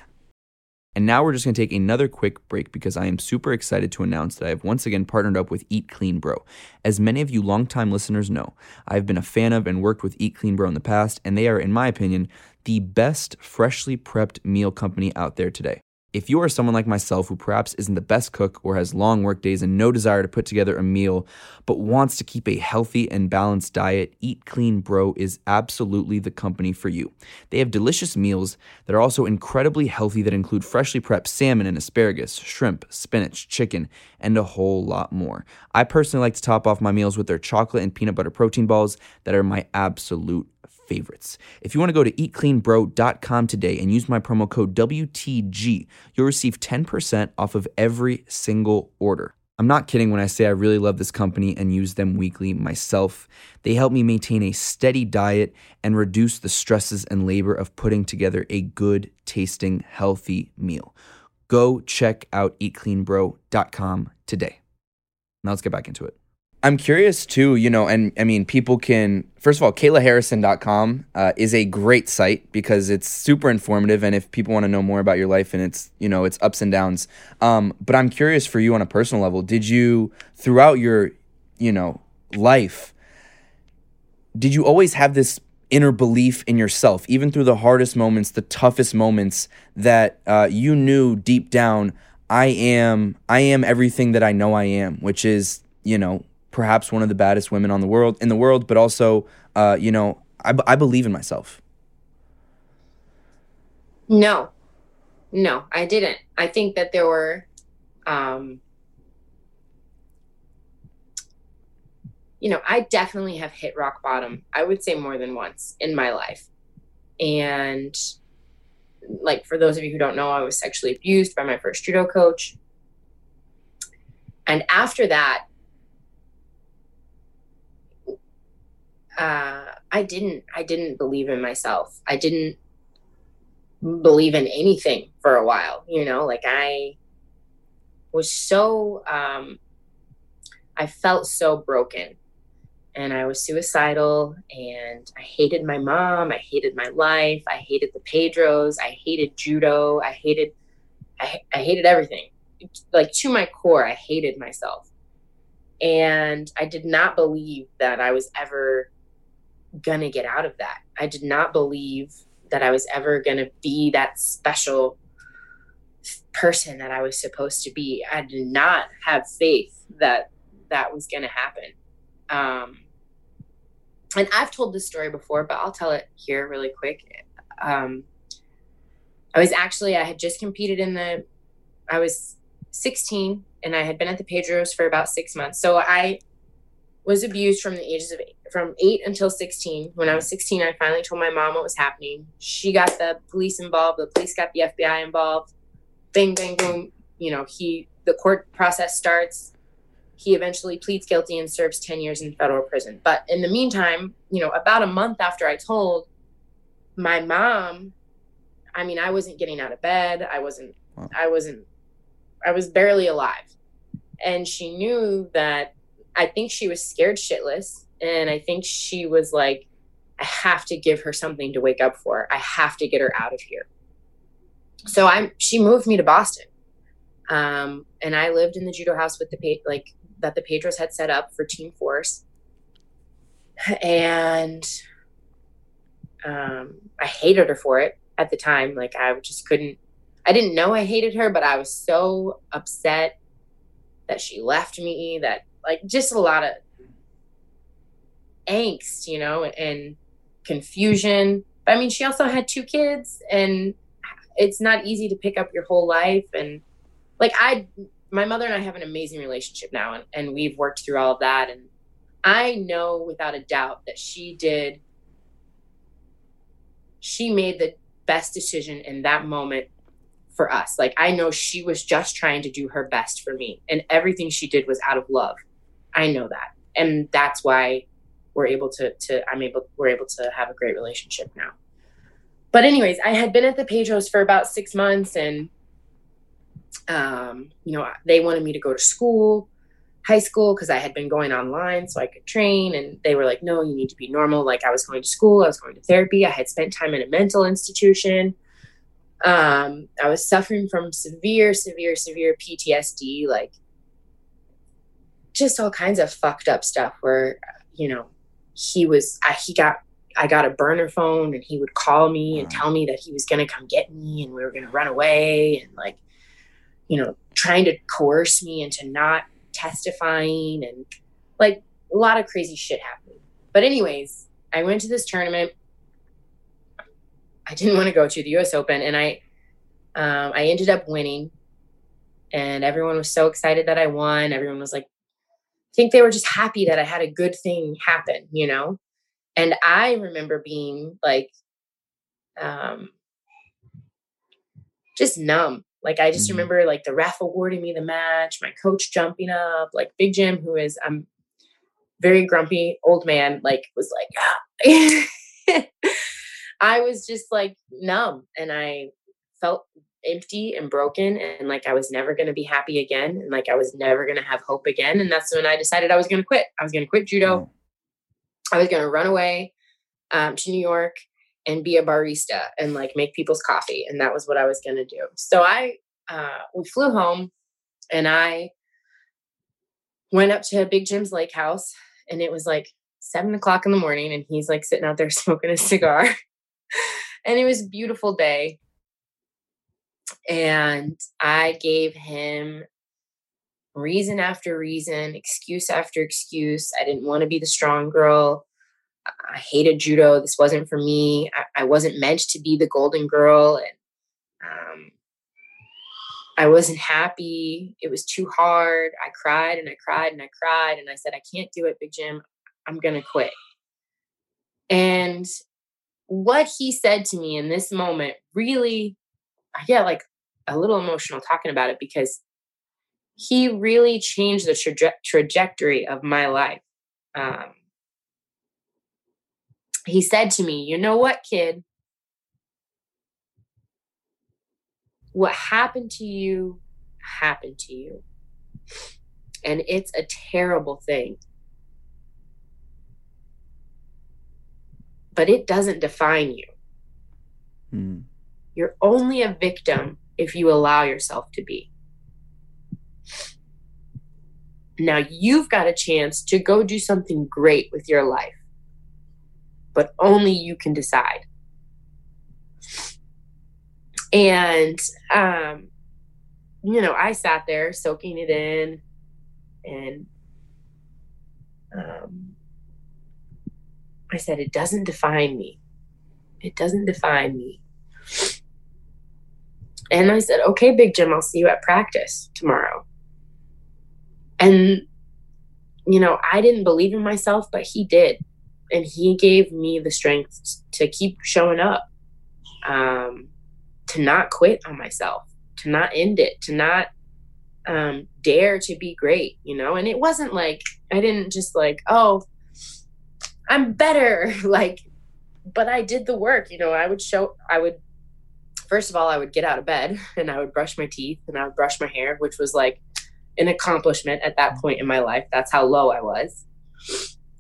And now we're just going to take another quick break because I am super excited to announce that I have once again partnered up with Eat Clean Bro. As many of you longtime listeners know, I've been a fan of and worked with Eat Clean Bro in the past, and they are, in my opinion, the best freshly prepped meal company out there today. If you are someone like myself who perhaps isn't the best cook or has long work days and no desire to put together a meal, but wants to keep a healthy and balanced diet, Eat Clean Bro is absolutely the company for you. They have delicious meals that are also incredibly healthy that include freshly prepped salmon and asparagus, shrimp, spinach, chicken, and a whole lot more. I personally like to top off my meals with their chocolate and peanut butter protein balls that are my absolute favorites. If you want to go to eatcleanbro.com today and use my promo code WTG, you'll receive 10% off of every single order. I'm not kidding when I say I really love this company and use them weekly myself. They help me maintain a steady diet and reduce the stresses and labor of putting together a good tasting, healthy meal. Go check out eatcleanbro.com today. Now let's get back into it. I'm curious too, you know, and I mean, people can, first of all, KaylaHarrison.com uh, is a great site because it's super informative. And if people want to know more about your life and it's, you know, it's ups and downs. Um, but I'm curious for you on a personal level, did you, throughout your, you know, life, did you always have this inner belief in yourself, even through the hardest moments, the toughest moments, that uh, you knew deep down, I am, I am everything that I know I am, which is, you know, perhaps one of the baddest women on the world in the world, but also, uh, you know, I, I believe in myself. No, no, I didn't. I think that there were, um, you know, I definitely have hit rock bottom. I would say more than once in my life. And like for those of you who don't know, I was sexually abused by my first judo coach. And after that, uh, I didn't I didn't believe in myself. I didn't believe in anything for a while, you know, like I was so um I felt so broken and I was suicidal and I hated my mom, I hated my life, I hated the Pedros, I hated judo, I hated I, I hated everything. Like to my core, I hated myself. And I did not believe that I was ever gonna get out of that. I did not believe that I was ever gonna be that special person that I was supposed to be. I did not have faith that that was gonna happen. Um, and I've told this story before, but I'll tell it here really quick. Um, I was actually I had just competed in the I was 16 and I had been at the Pedros for about six months. So I was abused from the ages of eight, from eight until 16. When I was 16, I finally told my mom what was happening. She got the police involved. The police got the FBI involved. Bang, bang, boom. You know, he, the court process starts. He eventually pleads guilty and serves 10 years in federal prison. But in the meantime, you know, about a month after I told my mom, I mean, I wasn't getting out of bed. I wasn't. I wasn't, I was barely alive. And she knew that I think she was scared shitless. And I think she was like, I have to give her something to wake up for. I have to get her out of here. So I'm she moved me to Boston. Um, and I lived in the judo house with the like that the Pedros had set up for Team Force. And um, I hated her for it at the time. Like I just couldn't. I didn't know I hated her, but I was so upset that she left me. That like just a lot of angst, you know, and confusion. But I mean, she also had two kids, and it's not easy to pick up your whole life. And like, I, my mother and I have an amazing relationship now, and, and we've worked through all of that. And I know without a doubt that she did, she made the best decision in that moment for us. Like, I know she was just trying to do her best for me, and everything she did was out of love. I know that. And that's why we're able to to I'm able we're able to have a great relationship now. But anyways, I had been at the Pedros for about six months, and um, you know they wanted me to go to school, high school, because I had been going online so I could train, and they were like, "No, you need to be normal." Like I was going to school, I was going to therapy, I had spent time in a mental institution. Um, I was suffering from severe, severe, severe PTSD, like just all kinds of fucked up stuff where you know he was I, he got I got a burner phone and he would call me and tell me that he was going to come get me and we were going to run away and like you know trying to coerce me into not testifying and like a lot of crazy shit happening. But anyways, I went to this tournament. I didn't want to go to the US Open and I um, I ended up winning and everyone was so excited that I won. Everyone was like think they were just happy that I had a good thing happen, you know? And I remember being like, um, just numb. Like I just mm-hmm. remember like the ref awarding me the match, my coach jumping up, like Big Jim, who is I'm um, very grumpy old man, like was like, ah. I was just like numb and I felt empty and broken and like I was never going to be happy again and like I was never going to have hope again and that's when I decided I was going to quit. I was going to quit judo. I was going to run away um, to New York and be a barista and like make people's coffee and that was what I was going to do. So I uh, we flew home and I went up to Big Jim's lake house and it was like seven o'clock in the morning and he's like sitting out there smoking a cigar and it was a beautiful day and I gave him reason after reason, excuse after excuse. I didn't want to be the strong girl. I hated judo. This wasn't for me. I, I wasn't meant to be the golden girl. And um, I wasn't happy. It was too hard. I cried and I cried and I cried. And I said, I can't do it, Big Jim. I'm going to quit. And what he said to me in this moment really, get like a little emotional talking about it because he really changed the traje- trajectory of my life. Um, he said to me, You know what, kid? What happened to you happened to you. And it's a terrible thing. But it doesn't define you. Mm. You're only a victim if you allow yourself to be. Now you've got a chance to go do something great with your life, but only you can decide. And, um, you know, I sat there soaking it in and um, I said, it doesn't define me. It doesn't define me. And I said, okay, Big Jim, I'll see you at practice tomorrow. And, you know, I didn't believe in myself, but he did. And he gave me the strength to keep showing up, um, to not quit on myself, to not end it, to not um, dare to be great, you know? And it wasn't like, I didn't just like, oh, I'm better. like, but I did the work, you know, I would show, I would first of all, I would get out of bed and I would brush my teeth and I would brush my hair, which was like an accomplishment at that point in my life. That's how low I was.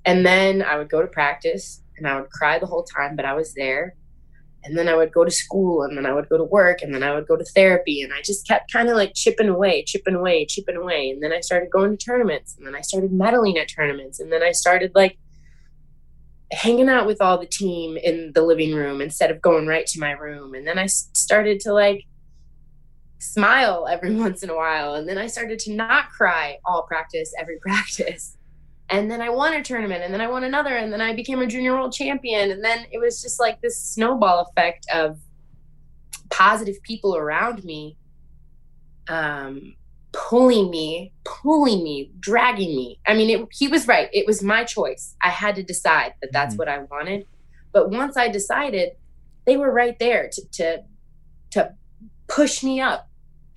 And then I would go to practice and I would cry the whole time, but I was there. and then I would go to school and then I would go to work and then I would go to therapy and I just kept kind of like chipping away, chipping away, chipping away. And then I started going to tournaments and then I started medaling at tournaments and then I started like hanging out with all the team in the living room instead of going right to my room. And then I started to like smile every once in a while. And then I started to not cry all practice, every practice. And then I won a tournament and then I won another and then I became a junior world champion. And then it was just like this snowball effect of positive people around me um, pulling me pulling me dragging me I mean it, he was right it was my choice I had to decide that that's mm-hmm. what I wanted but once I decided they were right there to to to push me up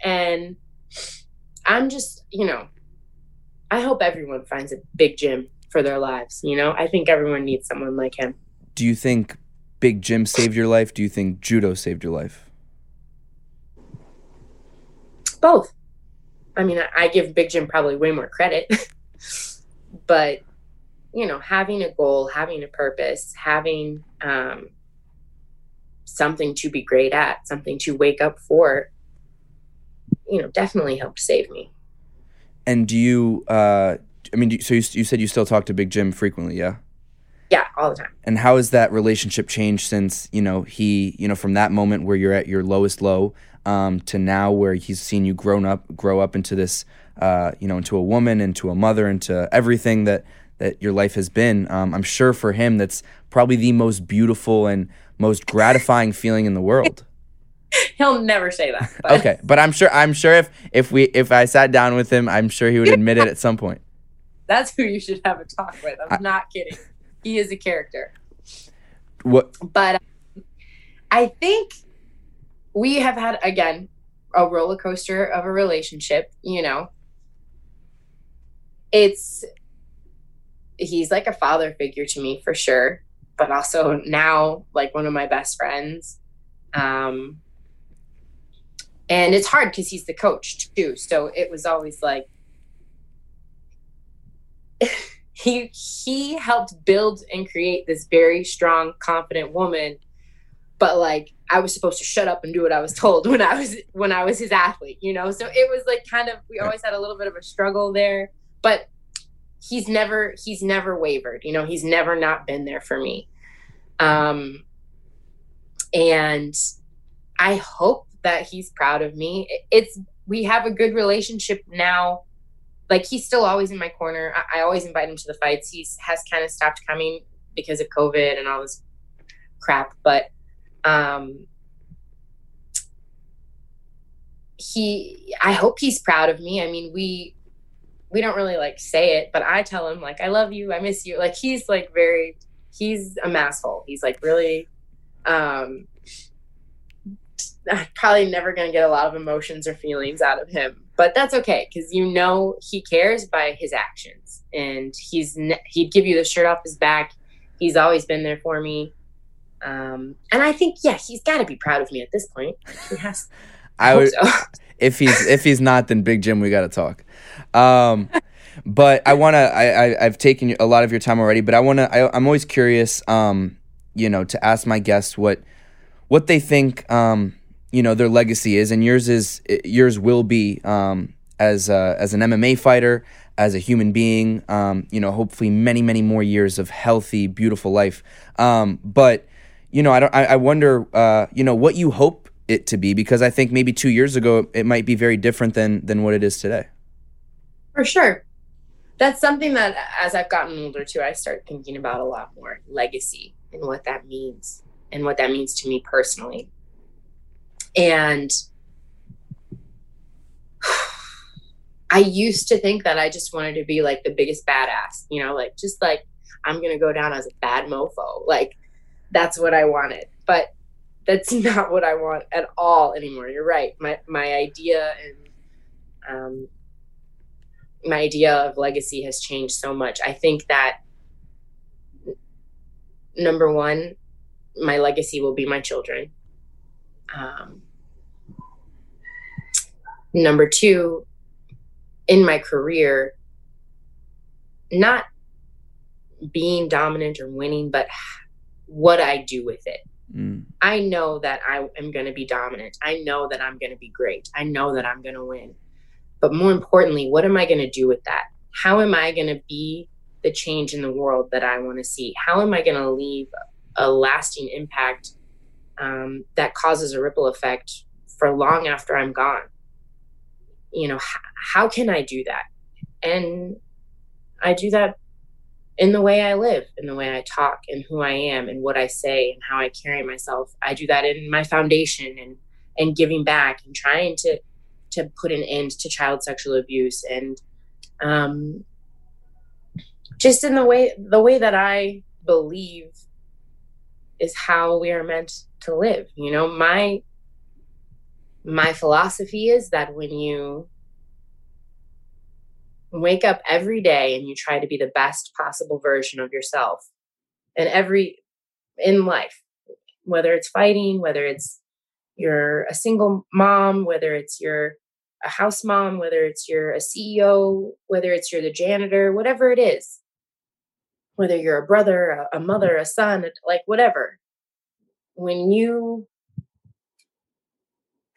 and I'm just you know I hope everyone finds a big Jim for their lives. You know, I think everyone needs someone like him. Do you think Big Jim saved your life? Do you think judo saved your life? Both. I mean, I give Big Jim probably way more credit, but you know, having a goal, having a purpose, having um, something to be great at, something to wake up for, you know, definitely helped save me. And do you? Uh, I mean, so you, you said you still talk to Big Jim frequently, yeah? Yeah, all the time. And how has that relationship changed since you know he, you know, from that moment where you're at your lowest low um, to now where he's seen you grown up, grow up into this, uh, you know, into a woman, into a mother, into everything that that your life has been. Um, I'm sure for him that's probably the most beautiful and most gratifying feeling in the world. he'll never say that. But. Okay, but I'm sure I'm sure if if we if I sat down with him, I'm sure he would admit it at some point. That's who you should have a talk with. I'm I, not kidding. He is a character. What? But um, I think we have had again a roller coaster of a relationship. You know, it's he's like a father figure to me for sure, but also now like one of my best friends. Um, and it's hard because he's the coach too so it was always like he he helped build and create this very strong confident woman. But like i was supposed to shut up and do what i was told when i was when i was his athlete you know? So it was like kind of we always had a little bit of a struggle there. But he's never he's never wavered you know? He's never not been there for me. Um and i hope that he's proud of me. It's we have a good relationship now. Like he's still always in my corner. I, I always invite him to the fights. He's has kind of stopped coming because of COVID and all this crap, but um he I hope he's proud of me. I mean, we we don't really like say it, but I tell him like I love you, I miss you. Like he's like very he's a masshole. He's like really um I'm probably never going to get a lot of emotions or feelings out of him, but that's okay because you know he cares by his actions, and he's he'd give you the shirt off his back. He's always been there for me, um, and I think yeah, he's got to be proud of me at this point. He has. I, would. So. if he's if he's not, then Big Jim, we got to talk. Um, but I want to. I, I have taken a lot of your time already, but I want to. I'm always curious. Um, you know, to ask my guests what what they think. Um, you know their legacy is, and yours is yours will be um, as a, as an MMA fighter, as a human being. Um, you know, hopefully many many more years of healthy, beautiful life. Um, but you know, I don't. I, I wonder, uh, you know, what you hope it to be because I think maybe two years ago it might be very different than than what it is today. For sure, that's something that as I've gotten older too, I start thinking about a lot more legacy and what that means and what that means to me personally. And I used to think that I just wanted to be like the biggest badass, you know, like just like I'm going to go down as a bad mofo. Like that's what I wanted. But that's not what I want at all anymore. You're right. My my idea and um my idea of legacy has changed so much. I think that number 1, my legacy will be my children. Um, number two, in my career, not being dominant or winning, but what I do with it. Mm. I know that I am going to be dominant. I know that I'm going to be great. I know that I'm going to win. But more importantly, what am I going to do with that? How am I going to be the change in the world that I want to see? How am I going to leave a lasting impact um, that causes a ripple effect for long after I'm gone? You know, h- how can I do that? And I do that in the way I live, in the way I talk, and who I am, and what I say, and how I carry myself. I do that in my foundation and and giving back and trying to to put an end to child sexual abuse and um, just in the way the way that I believe is how we are meant to live. You know, my my philosophy is that when you wake up every day and you try to be the best possible version of yourself and every in life whether it's fighting whether it's you're a single mom whether it's you're a house mom whether it's you're a ceo whether it's you're the janitor whatever it is whether you're a brother a mother a son like whatever when you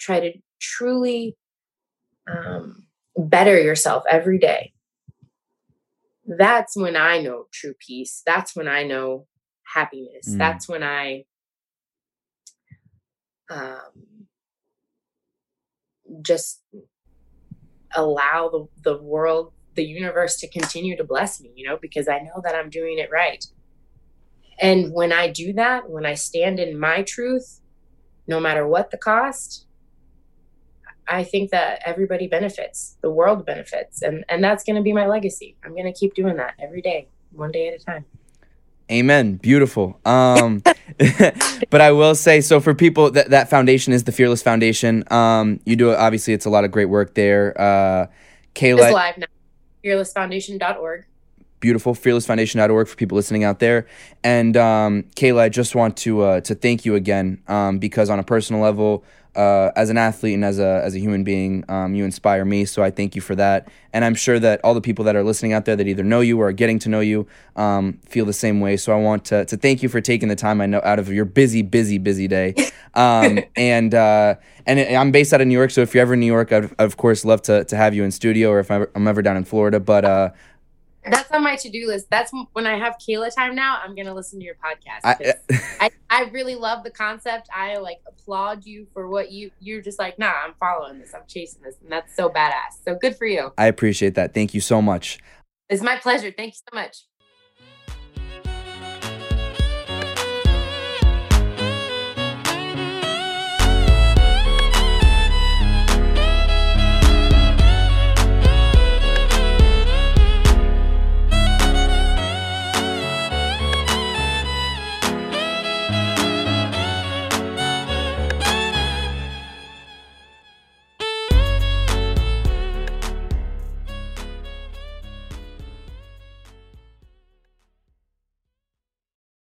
try to truly um, better yourself every day, that's when I know true peace. That's when I know happiness. Mm. That's when I um, just allow the, the world, the universe to continue to bless me, you know, because I know that I'm doing it right. And when I do that, when I stand in my truth, no matter what the cost, I think that everybody benefits, the world benefits, and and that's going to be my legacy. I'm going to keep doing that every day, one day at a time. Amen. Beautiful. Um, but I will say, so for people that that foundation is the Fearless Foundation. Um, you do obviously it's a lot of great work there. Uh, Kayla, it's live now. Fearlessfoundation.org. Beautiful. Fearlessfoundation.org for people listening out there. And um, Kayla, I just want to uh, to thank you again um, because on a personal level, uh, as an athlete and as a as a human being, um, you inspire me. So I thank you for that, and I'm sure that all the people that are listening out there that either know you or are getting to know you um, feel the same way. So I want to to thank you for taking the time I know out of your busy, busy, busy day. Um, and uh, and I'm based out of New York, so if you're ever in New York, I'd, of course love to to have you in studio, or if I'm ever down in Florida. But uh, that's on my to-do list. That's when I have Kayla time now. I'm gonna listen to your podcast. I, I, I really love the concept. I like applaud you for what you you're just like. Nah, I'm following this. I'm chasing this, and that's so badass. So good for you. I appreciate that. Thank you so much. It's my pleasure. Thank you so much.